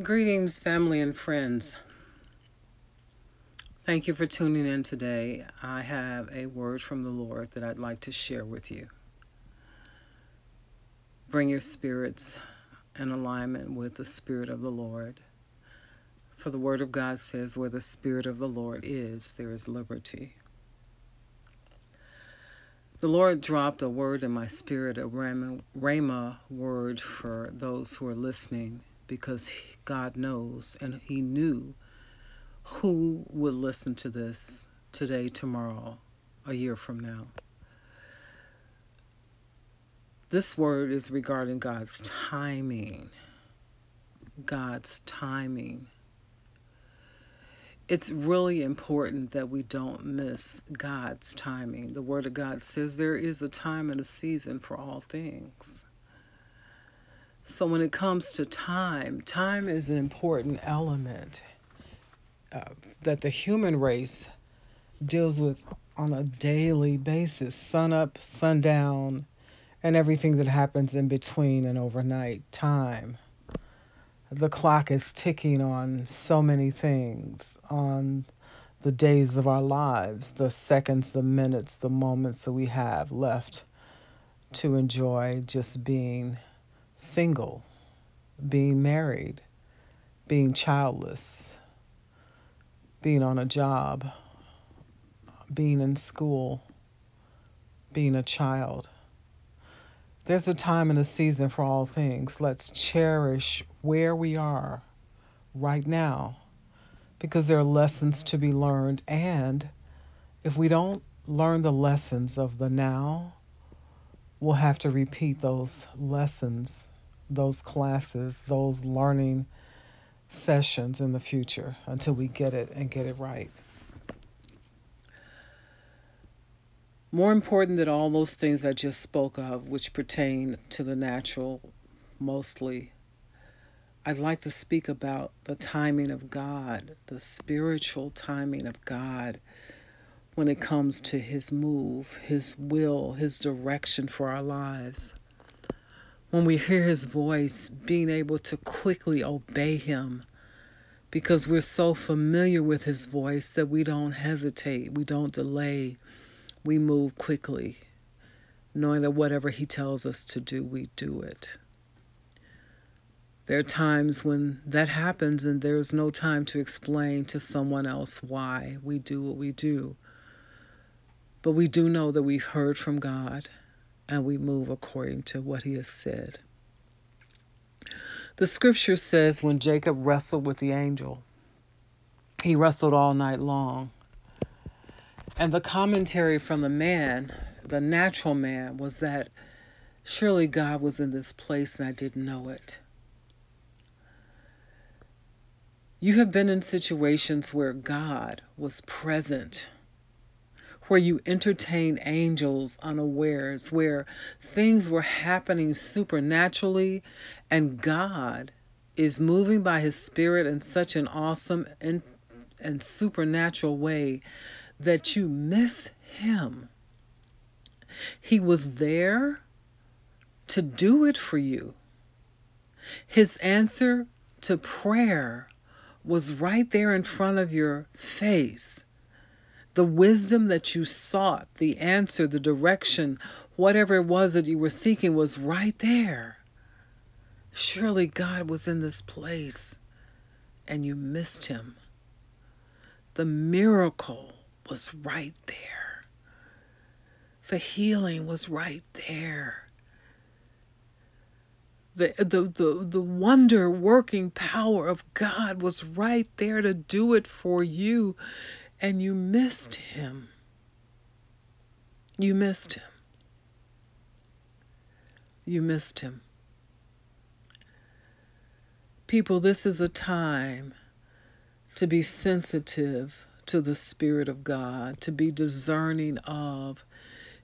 Greetings, family and friends. Thank you for tuning in today. I have a word from the Lord that I'd like to share with you. Bring your spirits in alignment with the Spirit of the Lord. For the Word of God says, Where the Spirit of the Lord is, there is liberty. The Lord dropped a word in my spirit, a Rhema word for those who are listening because God knows and He knew who would listen to this today, tomorrow, a year from now. This word is regarding God's timing. God's timing. It's really important that we don't miss God's timing. The Word of God says there is a time and a season for all things. So, when it comes to time, time is an important element uh, that the human race deals with on a daily basis sun up, sundown, and everything that happens in between and overnight time. The clock is ticking on so many things, on the days of our lives, the seconds, the minutes, the moments that we have left to enjoy just being single, being married, being childless, being on a job, being in school, being a child. There's a time and a season for all things. Let's cherish where we are right now because there are lessons to be learned. And if we don't learn the lessons of the now, we'll have to repeat those lessons, those classes, those learning sessions in the future until we get it and get it right. More important than all those things I just spoke of, which pertain to the natural mostly, I'd like to speak about the timing of God, the spiritual timing of God when it comes to His move, His will, His direction for our lives. When we hear His voice, being able to quickly obey Him because we're so familiar with His voice that we don't hesitate, we don't delay, we move quickly, knowing that whatever He tells us to do, we do it. There are times when that happens and there's no time to explain to someone else why we do what we do. But we do know that we've heard from God and we move according to what He has said. The scripture says when Jacob wrestled with the angel, he wrestled all night long. And the commentary from the man, the natural man, was that surely God was in this place and I didn't know it. You have been in situations where God was present where you entertain angels unawares, where things were happening supernaturally, and God is moving by His Spirit in such an awesome and, and supernatural way that you miss Him. He was there to do it for you. His answer to prayer was right there in front of your face the wisdom that you sought, the answer, the direction, whatever it was that you were seeking was right there. Surely God was in this place and you missed him. The miracle was right there. The healing was right there. The, the, the, the wonder working power of God was right there to do it for you and you missed him. You missed him. You missed him. People, this is a time to be sensitive to the Spirit of God, to be discerning of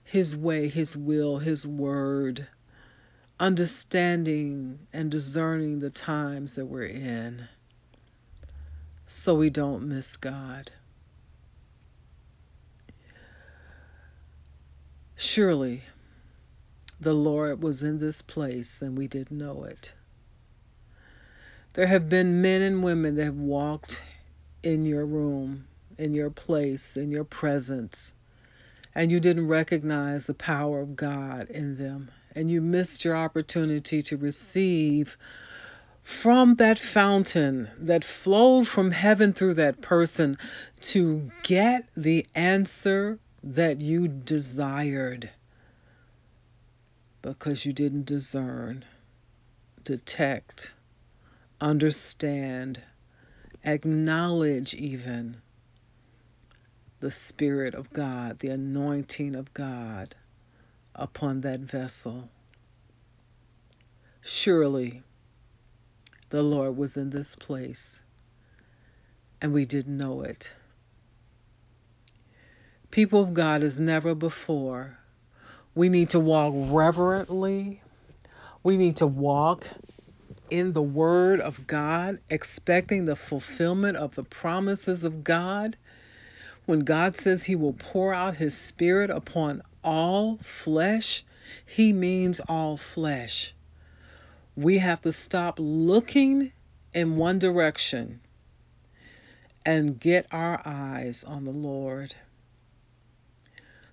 His way, His will, His word, understanding and discerning the times that we're in so we don't miss God. Surely the Lord was in this place and we didn't know it. There have been men and women that have walked in your room, in your place, in your presence, and you didn't recognize the power of God in them, and you missed your opportunity to receive from that fountain that flowed from heaven through that person to get the answer that you desired because you didn't discern, detect, understand, acknowledge even the Spirit of God, the anointing of God upon that vessel. Surely the Lord was in this place and we didn't know it. People of God, as never before, we need to walk reverently. We need to walk in the Word of God, expecting the fulfillment of the promises of God. When God says He will pour out His Spirit upon all flesh, He means all flesh. We have to stop looking in one direction and get our eyes on the Lord.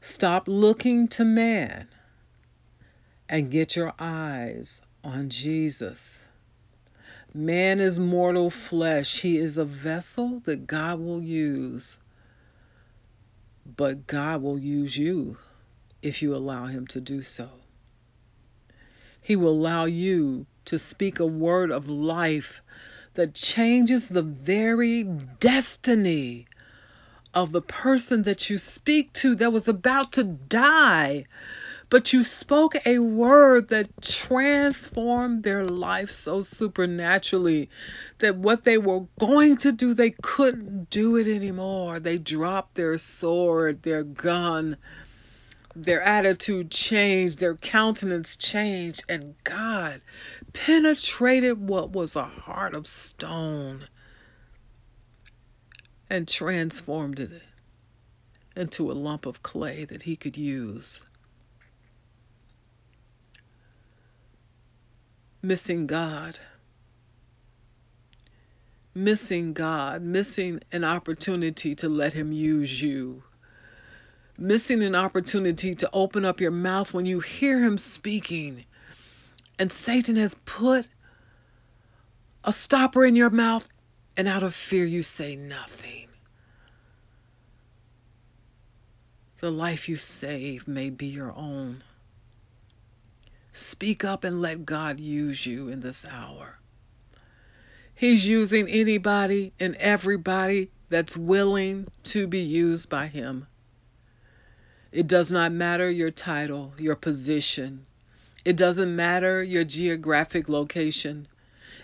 Stop looking to man and get your eyes on Jesus. Man is mortal flesh. He is a vessel that God will use. But God will use you if you allow Him to do so. He will allow you to speak a word of life that changes the very destiny of the person that you speak to that was about to die. But you spoke a word that transformed their life so supernaturally that what they were going to do, they couldn't do it anymore. They dropped their sword, their gun, their attitude changed, their countenance changed, and God penetrated what was a heart of stone and transformed it into a lump of clay that he could use. Missing God, missing God, missing an opportunity to let him use you missing an opportunity to open up your mouth when you hear him speaking. And Satan has put a stopper in your mouth, and out of fear, you say nothing. The life you save may be your own. Speak up and let God use you in this hour. He's using anybody and everybody that's willing to be used by Him. It does not matter your title, your position. It doesn't matter your geographic location.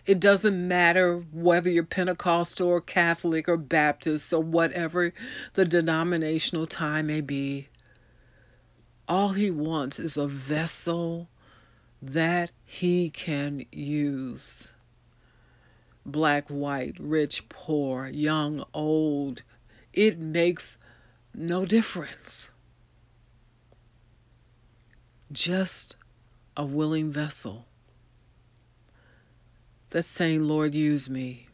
It doesn't matter whether you're Pentecostal or Catholic or Baptist or whatever the denominational tie may be. All he wants is a vessel that he can use. Black, white, rich, poor, young, old. It makes no difference just a willing vessel that's saying, Lord, use me.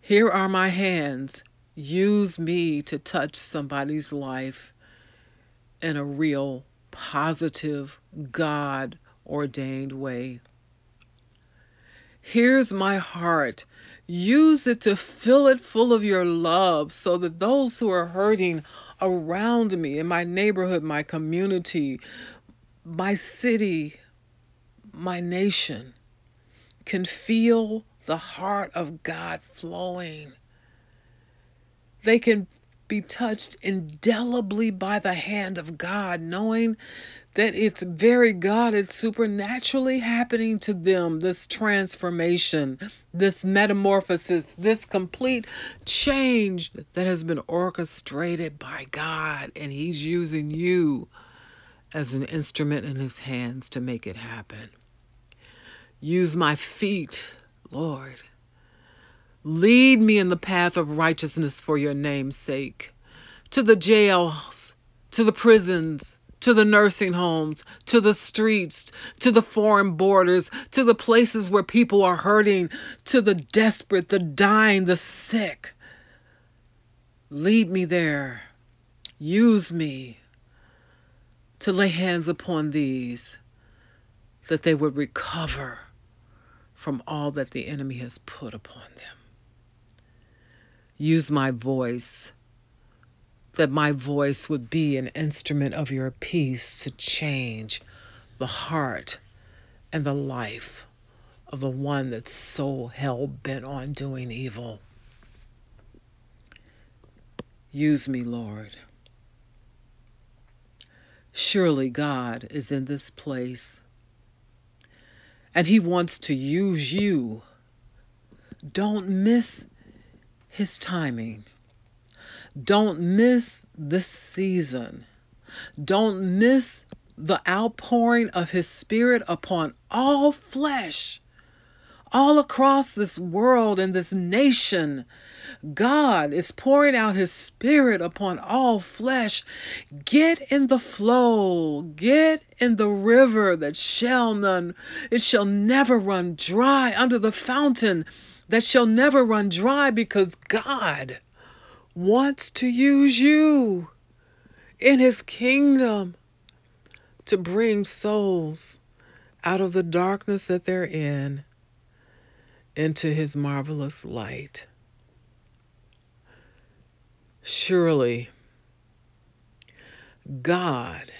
Here are my hands. Use me to touch somebody's life in a real, positive, God ordained way. Here's my heart. Use it to fill it full of your love so that those who are hurting around me, in my neighborhood, my community, my city, my nation, can feel the heart of God flowing. They can be touched indelibly by the hand of God, knowing that it's very God, it's supernaturally happening to them, this transformation, this metamorphosis, this complete change that has been orchestrated by God, and He's using you as an instrument in His hands to make it happen. Use my feet, Lord. Lead me in the path of righteousness for your name's sake, to the jails, to the prisons, to the nursing homes, to the streets, to the foreign borders, to the places where people are hurting, to the desperate, the dying, the sick. Lead me there. Use me to lay hands upon these that they would recover from all that the enemy has put upon them. Use my voice, that my voice would be an instrument of your peace to change the heart and the life of the one that's so hell bent on doing evil. Use me, Lord. Surely God is in this place and He wants to use you. Don't miss His timing. Don't miss this season. Don't miss the outpouring of His Spirit upon all flesh, all across this world and this nation God is pouring out his spirit upon all flesh. Get in the flow, get in the river that shall none, it shall never run dry under the fountain that shall never run dry because God wants to use you in his kingdom to bring souls out of the darkness that they're in into his marvelous light. Surely, God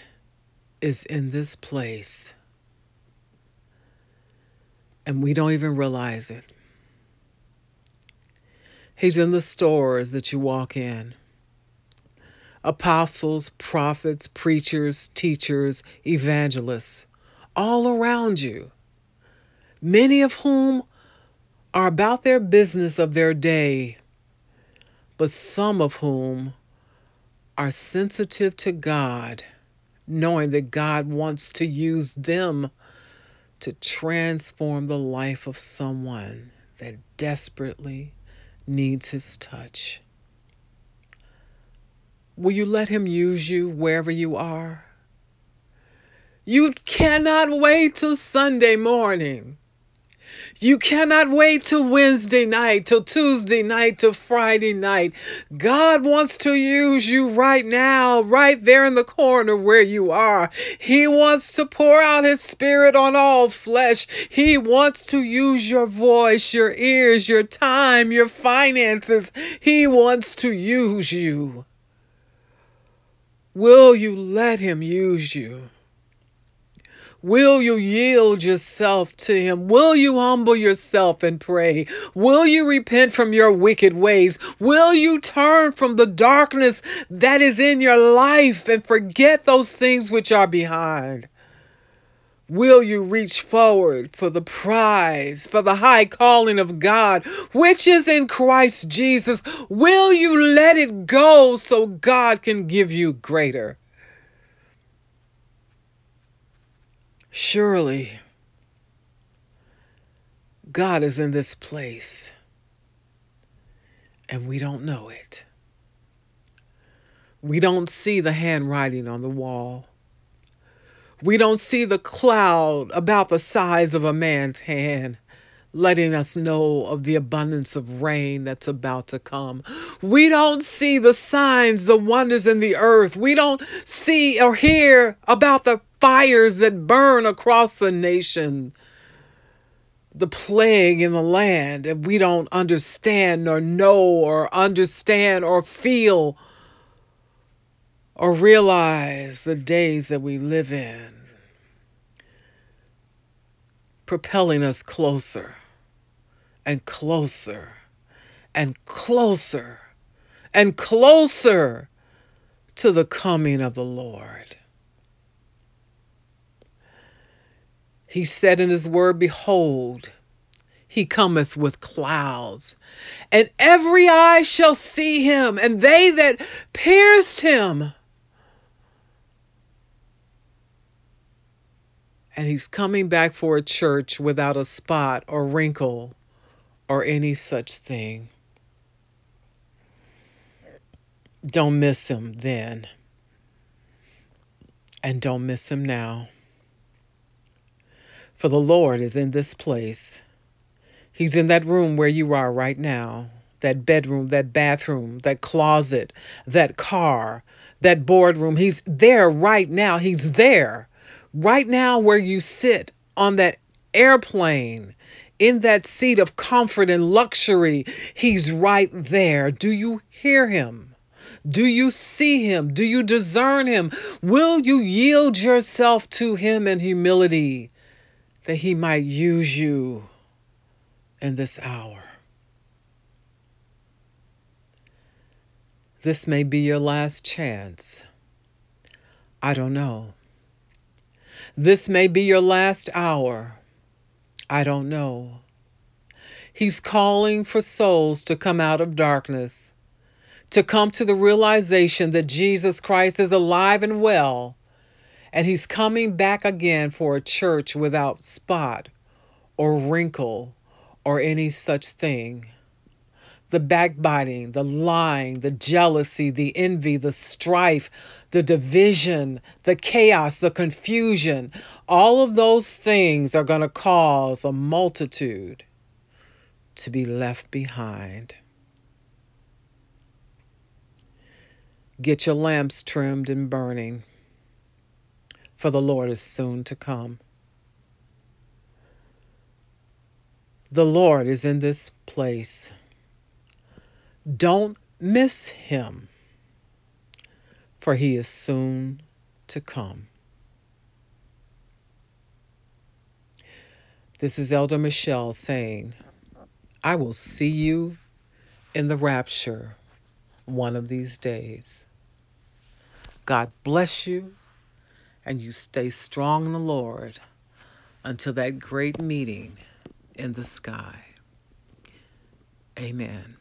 is in this place, and we don't even realize it. He's in the stores that you walk in. Apostles, prophets, preachers, teachers, evangelists, all around you, many of whom are about their business of their day but some of whom are sensitive to God, knowing that God wants to use them to transform the life of someone that desperately needs His touch. Will you let Him use you wherever you are? You cannot wait till Sunday morning you cannot wait till Wednesday night, till Tuesday night, till Friday night. God wants to use you right now, right there in the corner where you are. He wants to pour out His Spirit on all flesh. He wants to use your voice, your ears, your time, your finances. He wants to use you. Will you let Him use you? Will you yield yourself to Him? Will you humble yourself and pray? Will you repent from your wicked ways? Will you turn from the darkness that is in your life and forget those things which are behind? Will you reach forward for the prize, for the high calling of God, which is in Christ Jesus? Will you let it go so God can give you greater? Surely, God is in this place, and we don't know it. We don't see the handwriting on the wall. We don't see the cloud about the size of a man's hand letting us know of the abundance of rain that's about to come. We don't see the signs, the wonders in the earth. We don't see or hear about the fires that burn across the nation, the plague in the land, and we don't understand or know or understand or feel or realize the days that we live in, propelling us closer and closer and closer and closer to the coming of the Lord. He said in his word, Behold, he cometh with clouds, and every eye shall see him, and they that pierced him. And he's coming back for a church without a spot or wrinkle or any such thing. Don't miss him then. And don't miss him now. For the Lord is in this place. He's in that room where you are right now that bedroom, that bathroom, that closet, that car, that boardroom. He's there right now. He's there right now where you sit on that airplane in that seat of comfort and luxury. He's right there. Do you hear him? Do you see him? Do you discern him? Will you yield yourself to him in humility that he might use you in this hour? This may be your last chance. I don't know. This may be your last hour. I don't know. He's calling for souls to come out of darkness, to come to the realization that Jesus Christ is alive and well, and He's coming back again for a church without spot or wrinkle or any such thing the backbiting, the lying, the jealousy, the envy, the strife, the division, the chaos, the confusion, all of those things are going to cause a multitude to be left behind. Get your lamps trimmed and burning, for the Lord is soon to come. The Lord is in this place. Don't miss him, for he is soon to come. This is Elder Michelle saying, I will see you in the rapture one of these days. God bless you, and you stay strong in the Lord until that great meeting in the sky. Amen.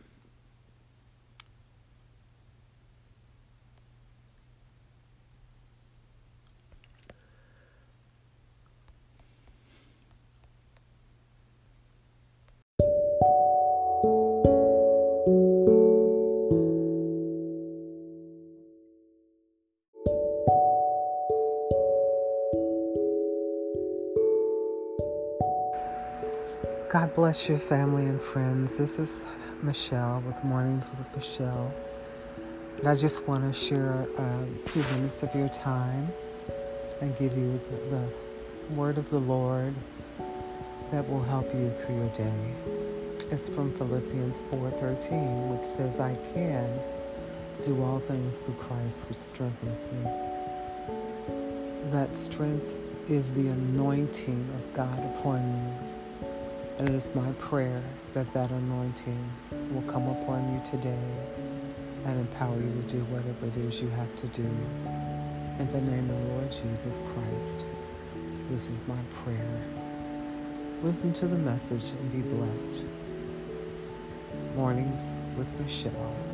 God bless your family and friends. This is Michelle with Mornings with Michelle. And I just want to share a few minutes of your time and give you the, the word of the Lord that will help you through your day. It's from Philippians 4:13, which says, "I can do all things through Christ which strengtheneth me." That strength is the anointing of God upon you it is my prayer that that anointing will come upon you today and empower you to do whatever it is you have to do. In the name of Lord Jesus Christ, this is my prayer. Listen to the message and be blessed. Mornings with Michelle.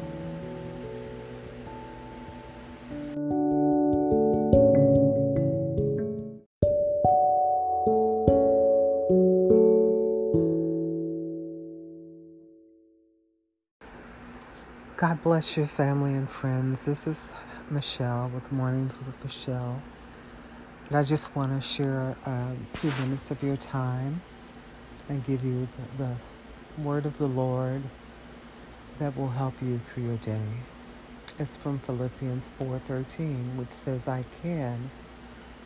Bless your family and friends. This is Michelle with Mornings with Michelle. And I just want to share a few minutes of your time and give you the, the word of the Lord that will help you through your day. It's from Philippians 4:13, which says, "I can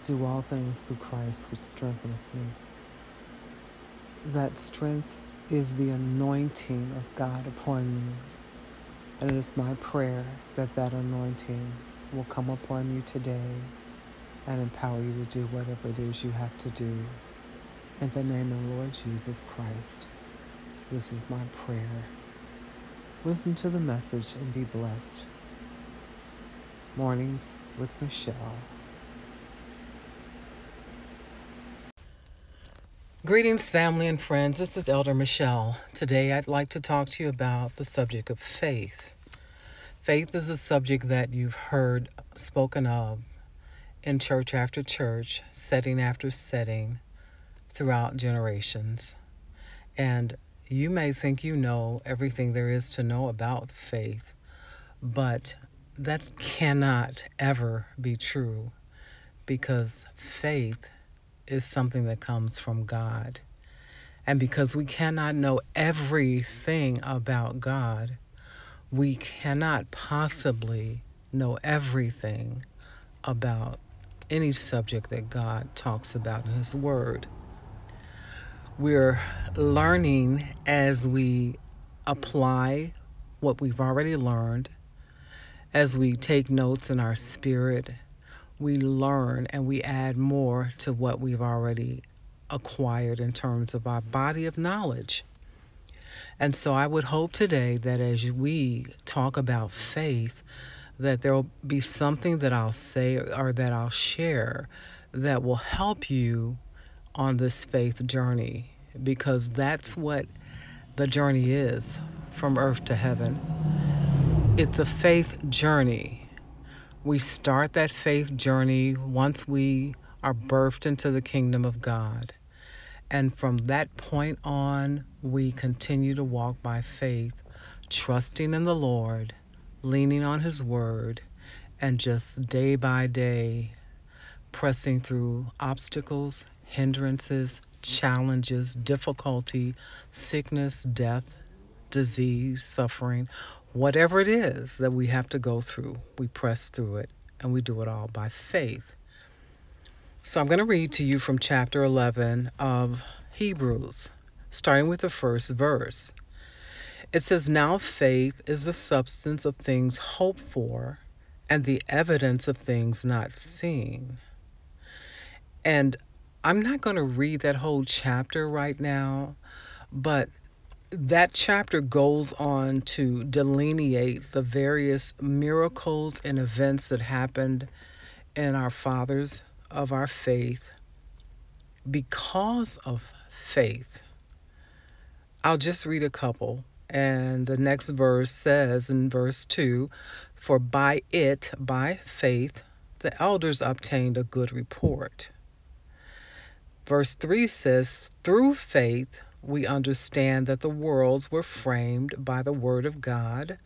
do all things through Christ which strengtheneth me." That strength is the anointing of God upon you it is my prayer that that anointing will come upon you today and empower you to do whatever it is you have to do. In the name of Lord Jesus Christ, this is my prayer. Listen to the message and be blessed. Mornings with Michelle. Greetings, family and friends. This is Elder Michelle. Today, I'd like to talk to you about the subject of faith. Faith is a subject that you've heard spoken of in church after church, setting after setting, throughout generations. And you may think you know everything there is to know about faith, but that cannot ever be true because faith is something that comes from God. And because we cannot know everything about God, we cannot possibly know everything about any subject that God talks about in His Word. We're learning as we apply what we've already learned, as we take notes in our spirit, we learn and we add more to what we've already acquired in terms of our body of knowledge. And so I would hope today that as we talk about faith, that there will be something that I'll say or that I'll share that will help you on this faith journey because that's what the journey is from earth to heaven. It's a faith journey. We start that faith journey once we are birthed into the kingdom of God. And from that point on, we continue to walk by faith, trusting in the Lord, leaning on His word, and just day by day pressing through obstacles, hindrances, challenges, difficulty, sickness, death, disease, suffering, whatever it is that we have to go through, we press through it and we do it all by faith. So I'm going to read to you from chapter 11 of Hebrews, starting with the first verse. It says, Now faith is the substance of things hoped for and the evidence of things not seen. And I'm not going to read that whole chapter right now, but that chapter goes on to delineate the various miracles and events that happened in our fathers of our faith because of faith. I'll just read a couple. And the next verse says in verse 2 For by it, by faith, the elders obtained a good report. Verse 3 says, Through faith, we understand that the worlds were framed by the Word of God,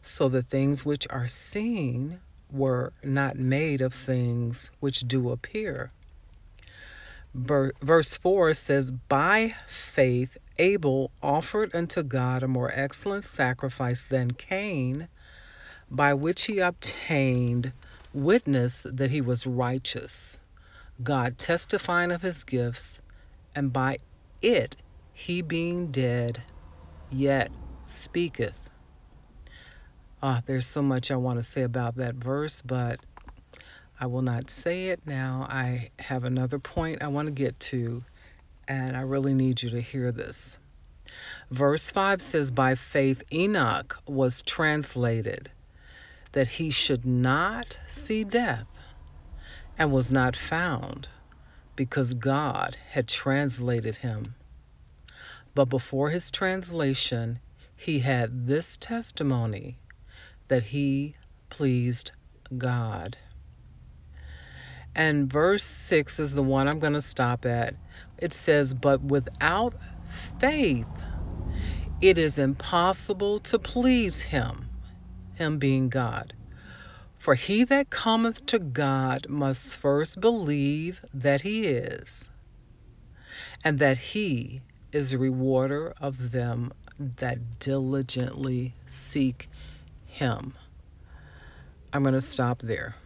so the things which are seen were not made of things which do appear. Verse 4 says, By faith Abel offered unto God a more excellent sacrifice than Cain, by which he obtained witness that he was righteous, God testifying of his gifts, and by it he being dead yet speaketh. Ah, there's so much I want to say about that verse, but I will not say it now. I have another point I want to get to, and I really need you to hear this. Verse 5 says, By faith Enoch was translated that he should not see death, and was not found, because God had translated him. But before his translation, he had this testimony that he pleased God. And verse 6 is the one I'm going to stop at. It says, But without faith, it is impossible to please him, him being God. For he that cometh to God must first believe that he is, and that he is a rewarder of them that diligently seek him. I'm going to stop there.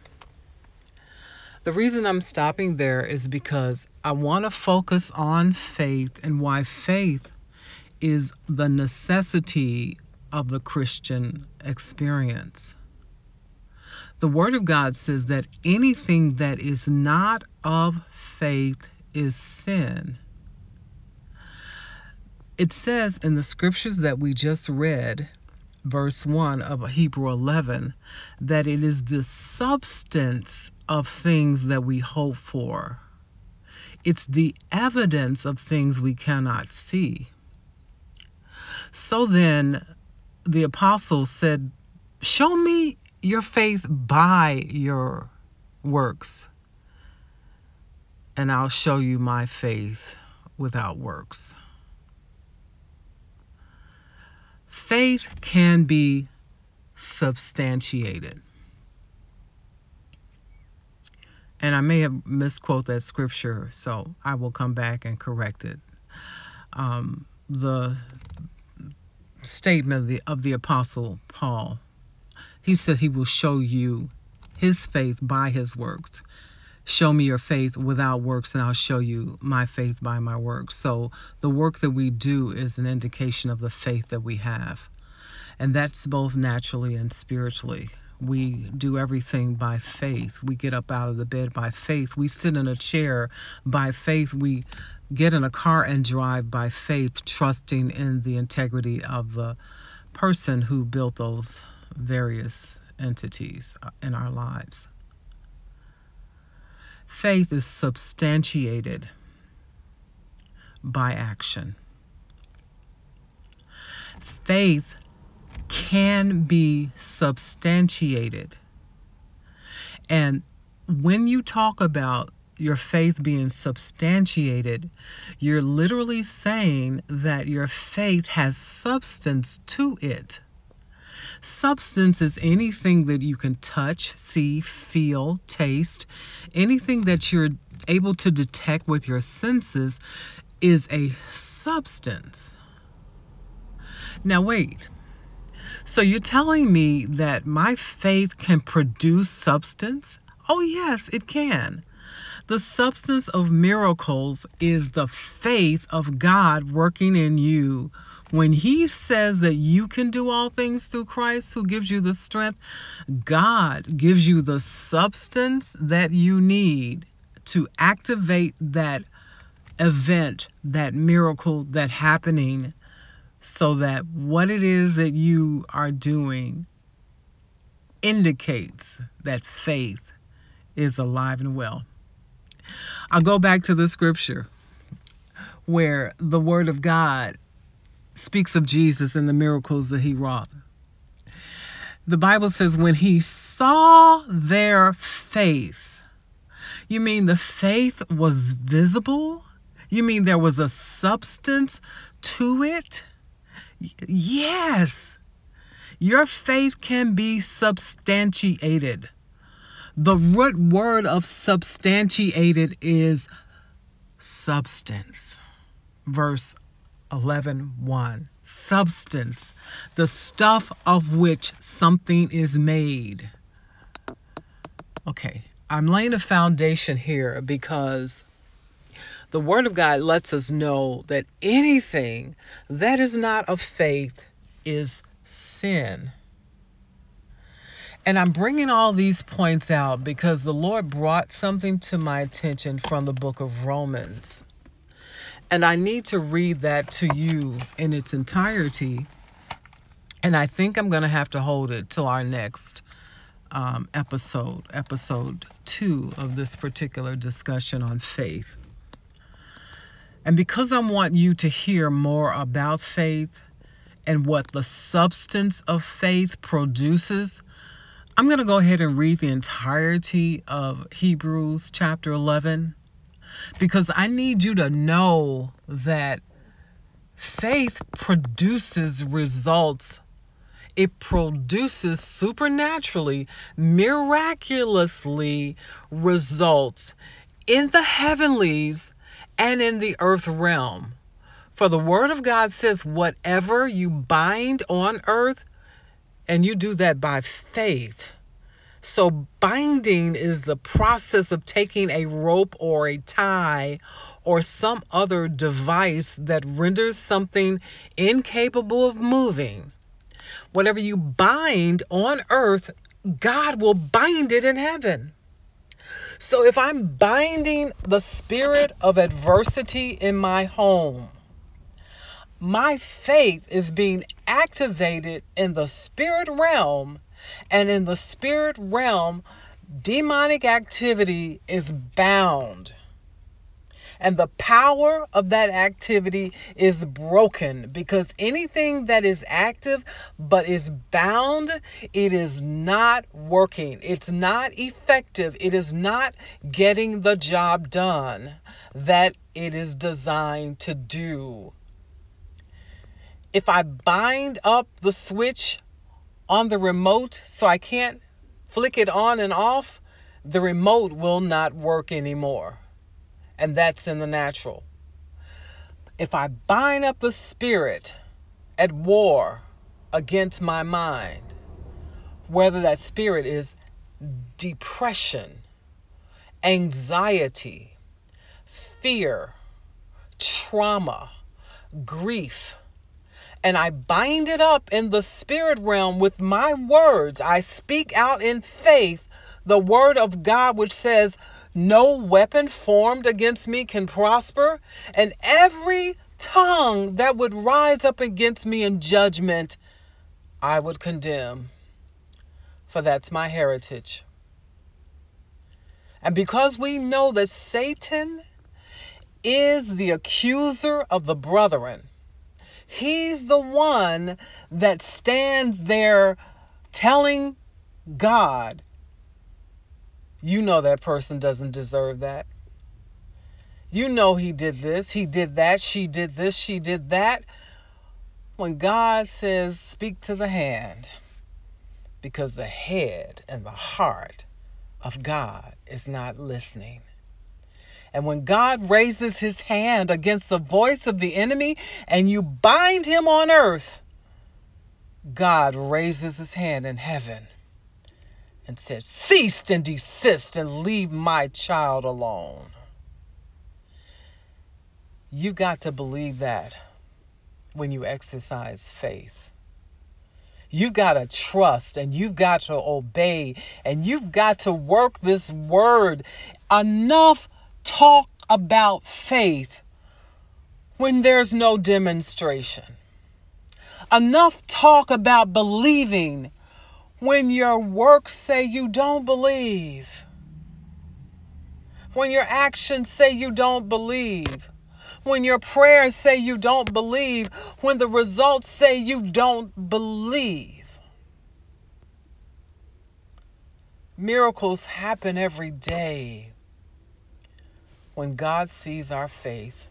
The reason I'm stopping there is because I want to focus on faith and why faith is the necessity of the Christian experience. The Word of God says that anything that is not of faith is sin. It says in the scriptures that we just read verse 1 of Hebrew 11 that it is the substance of things that we hope for. It's the evidence of things we cannot see. So then the apostle said, Show me your faith by your works, and I'll show you my faith without works. Faith can be substantiated. and I may have misquote that scripture, so I will come back and correct it. Um, the statement of the, of the Apostle Paul, he said he will show you his faith by his works. Show me your faith without works, and I'll show you my faith by my works. So, the work that we do is an indication of the faith that we have. And that's both naturally and spiritually. We do everything by faith. We get up out of the bed by faith. We sit in a chair by faith. We get in a car and drive by faith, trusting in the integrity of the person who built those various entities in our lives. Faith is substantiated by action. Faith can be substantiated. And when you talk about your faith being substantiated, you're literally saying that your faith has substance to it. Substance is anything that you can touch, see, feel, taste, anything that you're able to detect with your senses is a substance. Now, wait. So you're telling me that my faith can produce substance? Oh, yes, it can. The substance of miracles is the faith of God working in you. When He says that you can do all things through Christ who gives you the strength, God gives you the substance that you need to activate that event, that miracle, that happening so that what it is that you are doing indicates that faith is alive and well. I'll go back to the scripture where the Word of God speaks of Jesus and the miracles that he wrought. The Bible says, when he saw their faith, you mean the faith was visible? You mean there was a substance to it? Yes. Your faith can be substantiated. The root word of substantiated is substance. Verse 11 1. Substance, the stuff of which something is made. Okay, I'm laying a foundation here because the Word of God lets us know that anything that is not of faith is sin. And I'm bringing all these points out because the Lord brought something to my attention from the book of Romans. And I need to read that to you in its entirety. And I think I'm going to have to hold it till our next um, episode, episode two of this particular discussion on faith. And because I want you to hear more about faith and what the substance of faith produces, I'm going to go ahead and read the entirety of Hebrews chapter 11 because I need you to know that faith produces results. It produces supernaturally, miraculously results in the heavenlies and in the earth realm. For the word of God says, whatever you bind on earth, and you do that by faith. So, binding is the process of taking a rope or a tie or some other device that renders something incapable of moving. Whatever you bind on earth, God will bind it in heaven. So if I'm binding the spirit of adversity in my home, my faith is being activated in the spirit realm, and in the spirit realm, demonic activity is bound and the power of that activity is broken because anything that is active but is bound, it is not working. It's not effective. It is not getting the job done that it is designed to do. If I bind up the switch on the remote so I can't flick it on and off, the remote will not work anymore. And that's in the natural. If I bind up the spirit at war against my mind, whether that spirit is depression, anxiety, fear, trauma, grief, and I bind it up in the spirit realm with my words. I speak out in faith the word of God, which says, No weapon formed against me can prosper, and every tongue that would rise up against me in judgment, I would condemn. For that's my heritage. And because we know that Satan is the accuser of the brethren, he's the one that stands there telling God you know that person doesn't deserve that. You know he did this, he did that, she did this, she did that. When God says, speak to the hand, because the head and the heart of God is not listening. And when God raises his hand against the voice of the enemy and you bind him on earth, God raises his hand in heaven and says, Cease and desist and leave my child alone. You got to believe that when you exercise faith. You've got to trust and you've got to obey and you've got to work this word. Enough talk about faith when there's no demonstration. Enough talk about believing when your works say you don't believe, when your actions say you don't believe, when your prayers say you don't believe, when the results say you don't believe. Miracles happen every day when God sees our faith.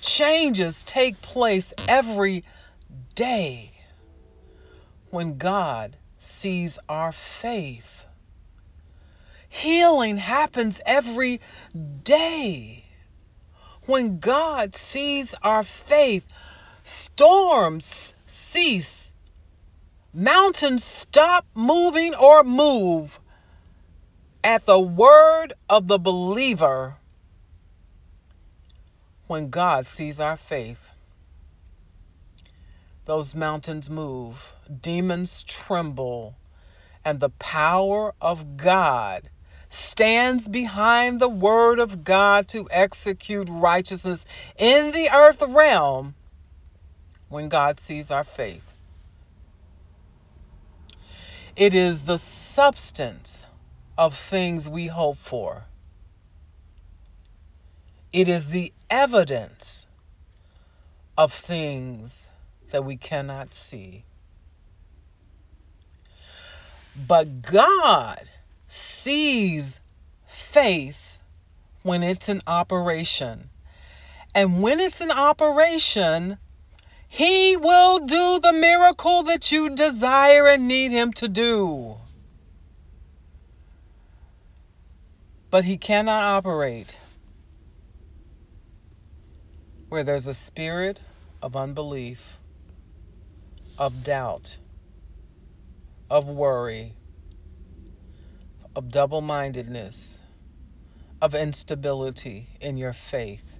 Changes take place every day when God sees our faith. Healing happens every day when God sees our faith. Storms cease, mountains stop moving or move at the word of the believer when God sees our faith. Those mountains move demons tremble, and the power of God stands behind the word of God to execute righteousness in the earth realm when God sees our faith. It is the substance of things we hope for. It is the evidence of things that we cannot see. But God sees faith when it's in operation. And when it's in operation, He will do the miracle that you desire and need Him to do. But He cannot operate where there's a spirit of unbelief, of doubt of worry, of double mindedness, of instability in your faith.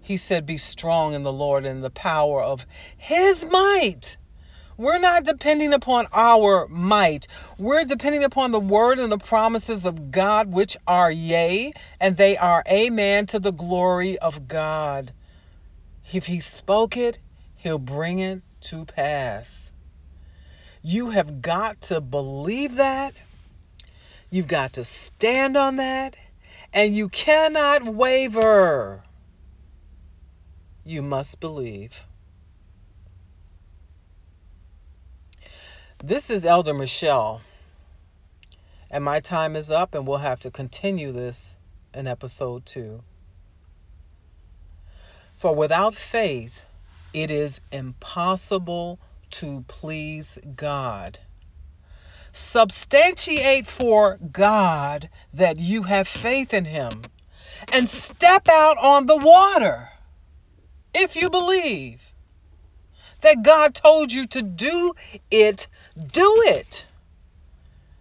He said, Be strong in the Lord and the power of His might. We're not depending upon our might. We're depending upon the word and the promises of God, which are yea, and they are amen to the glory of God. If He spoke it, He'll bring it to pass. You have got to believe that. You've got to stand on that. And you cannot waver. You must believe. This is Elder Michelle. And my time is up, and we'll have to continue this in episode two. For without faith, it is impossible to please God. substantiate for God that you have faith in Him and step out on the water if you believe that God told you to do it, do it.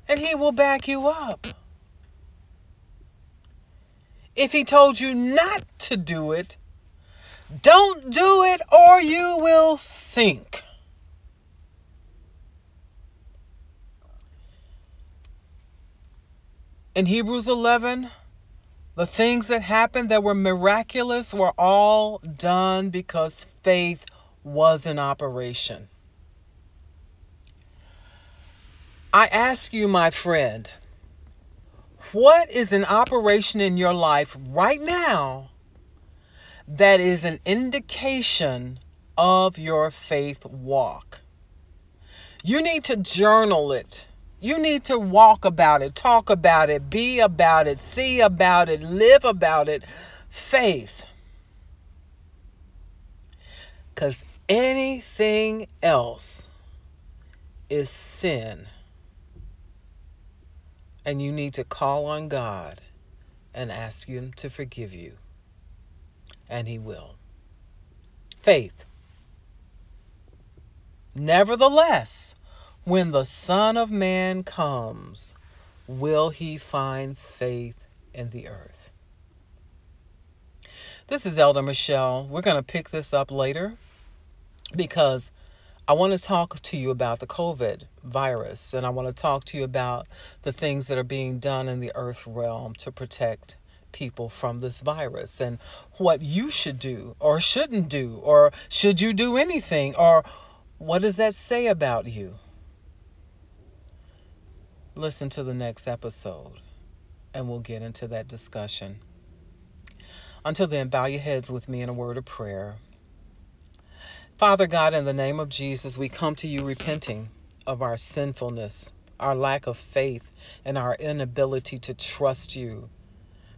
And He will back you up. If He told you not to do it, don't do it or you will sink. In Hebrews 11, the things that happened that were miraculous were all done because faith was in operation. I ask you, my friend, what is an operation in your life right now that is an indication of your faith walk. You need to journal it. You need to walk about it, talk about it, be about it, see about it, live about it. Faith. Because anything else is sin. And you need to call on God and ask Him to forgive you and he will. Faith. Nevertheless, when the Son of Man comes, will he find faith in the earth? This is Elder Michelle. We're going to pick this up later because I want to talk to you about the COVID virus and I want to talk to you about the things that are being done in the earth realm to protect people from this virus and what you should do or shouldn't do or should you do anything or what does that say about you? Listen to the next episode and we'll get into that discussion. Until then, bow your heads with me in a word of prayer. Father God, in the name of Jesus, we come to you repenting of our sinfulness, our lack of faith, and our inability to trust you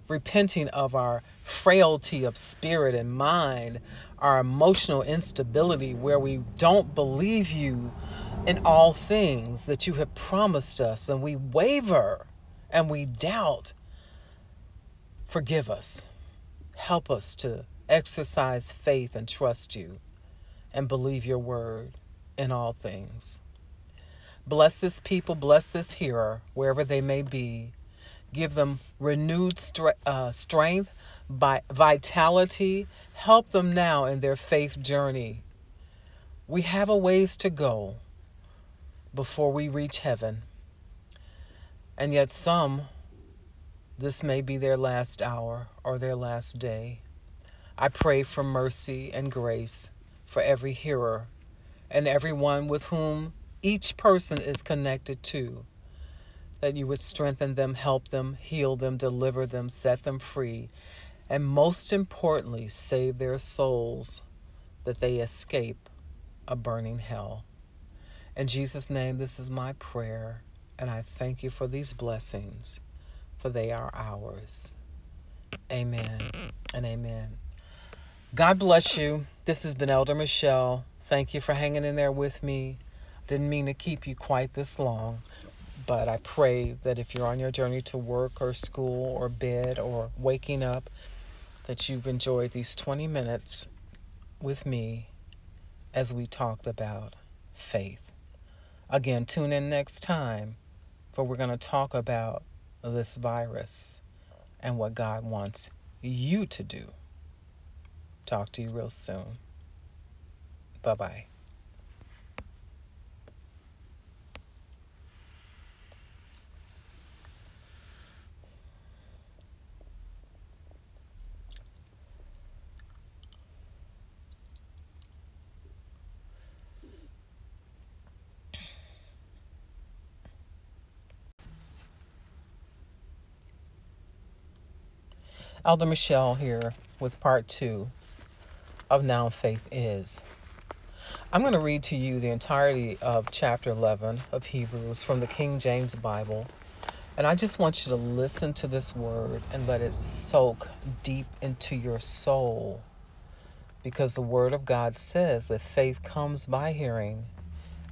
repenting of our frailty of spirit and mind, our emotional instability, where we don't believe you in all things that you have promised us, and we waver and we doubt. Forgive us. Help us to exercise faith and trust you and believe your word in all things. Bless this people, bless this hearer, wherever they may be give them renewed stre- uh, strength, by vitality. Help them now in their faith journey. We have a ways to go before we reach heaven. And yet, some, this may be their last hour or their last day. I pray for mercy and grace for every hearer and everyone with whom each person is connected to that you would strengthen them, help them, heal them, deliver them, set them free, and most importantly, save their souls that they escape a burning hell. In Jesus' name, this is my prayer, and I thank you for these blessings, for they are ours. Amen and amen. God bless you. This has been Elder Michelle. Thank you for hanging in there with me. Didn't mean to keep you quite this long. But I pray that if you're on your journey to work or school or bed or waking up, that you've enjoyed these 20 minutes with me as we talked about faith. Again, tune in next time, for we're going to talk about this virus and what God wants you to do. Talk to you real soon. Bye bye. Elder Michelle here with part two of Now Faith Is. I'm going to read to you the entirety of chapter 11 of Hebrews from the King James Bible. And I just want you to listen to this word and let it soak deep into your soul. Because the Word of God says that faith comes by hearing,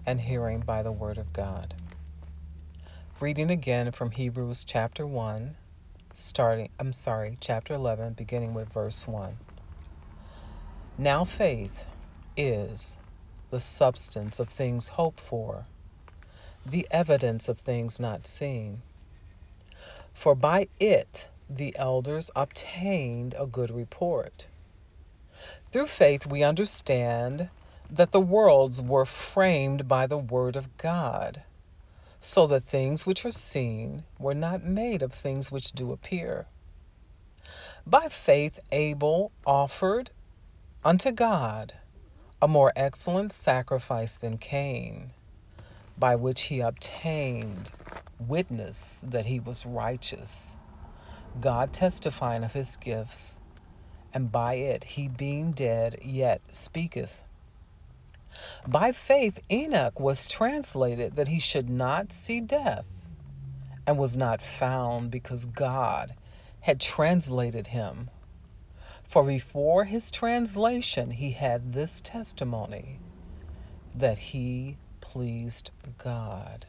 and hearing by the Word of God. Reading again from Hebrews chapter 1, starting, I'm sorry, chapter 11, beginning with verse 1. Now faith is the substance of things hoped for, the evidence of things not seen. For by it the elders obtained a good report. Through faith, we understand that the worlds were framed by the Word of God, so that things which are seen were not made of things which do appear. By faith, Abel offered unto God a more excellent sacrifice than Cain, by which he obtained witness that he was righteous, God testifying of his gifts, and by it he being dead yet speaketh. By faith, Enoch was translated that he should not see death, and was not found because God had translated him. For before his translation, he had this testimony that he pleased God.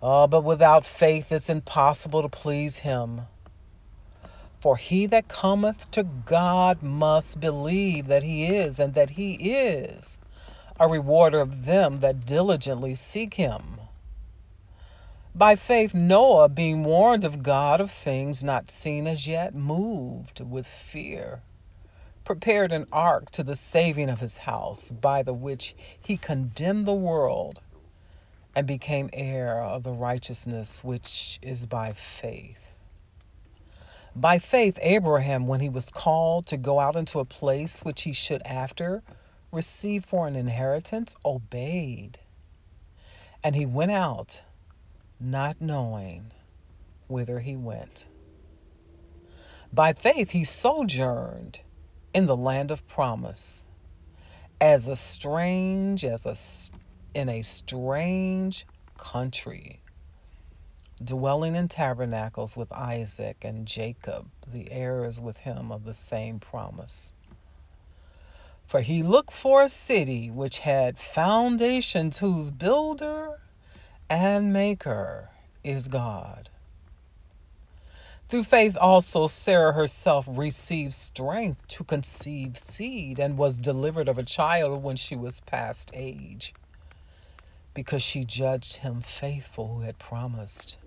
Oh, but without faith it's impossible to please him. For he that cometh to God must believe that he is, and that he is a rewarder of them that diligently seek him. By faith, Noah, being warned of God of things not seen as yet, moved with fear, prepared an ark to the saving of his house, by the which he condemned the world and became heir of the righteousness which is by faith. By faith, Abraham, when he was called to go out into a place which he should after receive for an inheritance, obeyed. And he went out not knowing whither he went. By faith, he sojourned in the land of promise, as a strange, as a in a strange country, dwelling in tabernacles with Isaac and Jacob, the heirs with him of the same promise. For he looked for a city which had foundations, whose builder and maker is God. Through faith also Sarah herself received strength to conceive seed and was delivered of a child when she was past age, because she judged him faithful who had promised.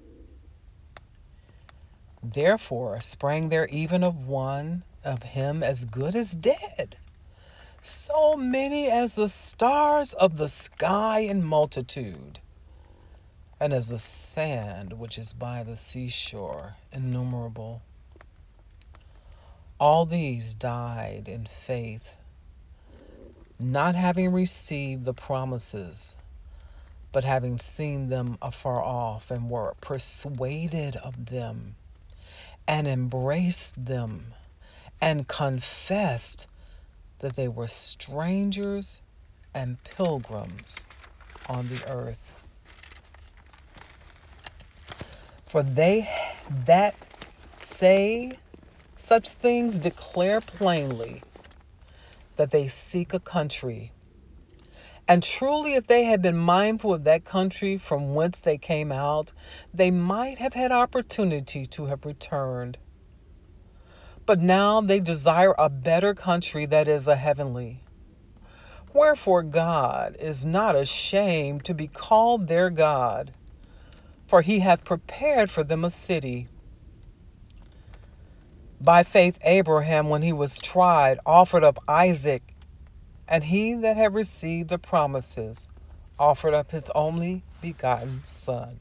Therefore sprang there even of one of him as good as dead, so many as the stars of the sky in multitude and as the sand which is by the seashore, innumerable. All these died in faith, not having received the promises, but having seen them afar off, and were persuaded of them, and embraced them, and confessed that they were strangers and pilgrims on the earth. For they that say such things declare plainly that they seek a country. And truly, if they had been mindful of that country from whence they came out, they might have had opportunity to have returned. But now they desire a better country that is a heavenly. Wherefore, God is not ashamed to be called their God for he hath prepared for them a city. By faith, Abraham, when he was tried, offered up Isaac, and he that had received the promises offered up his only begotten Son,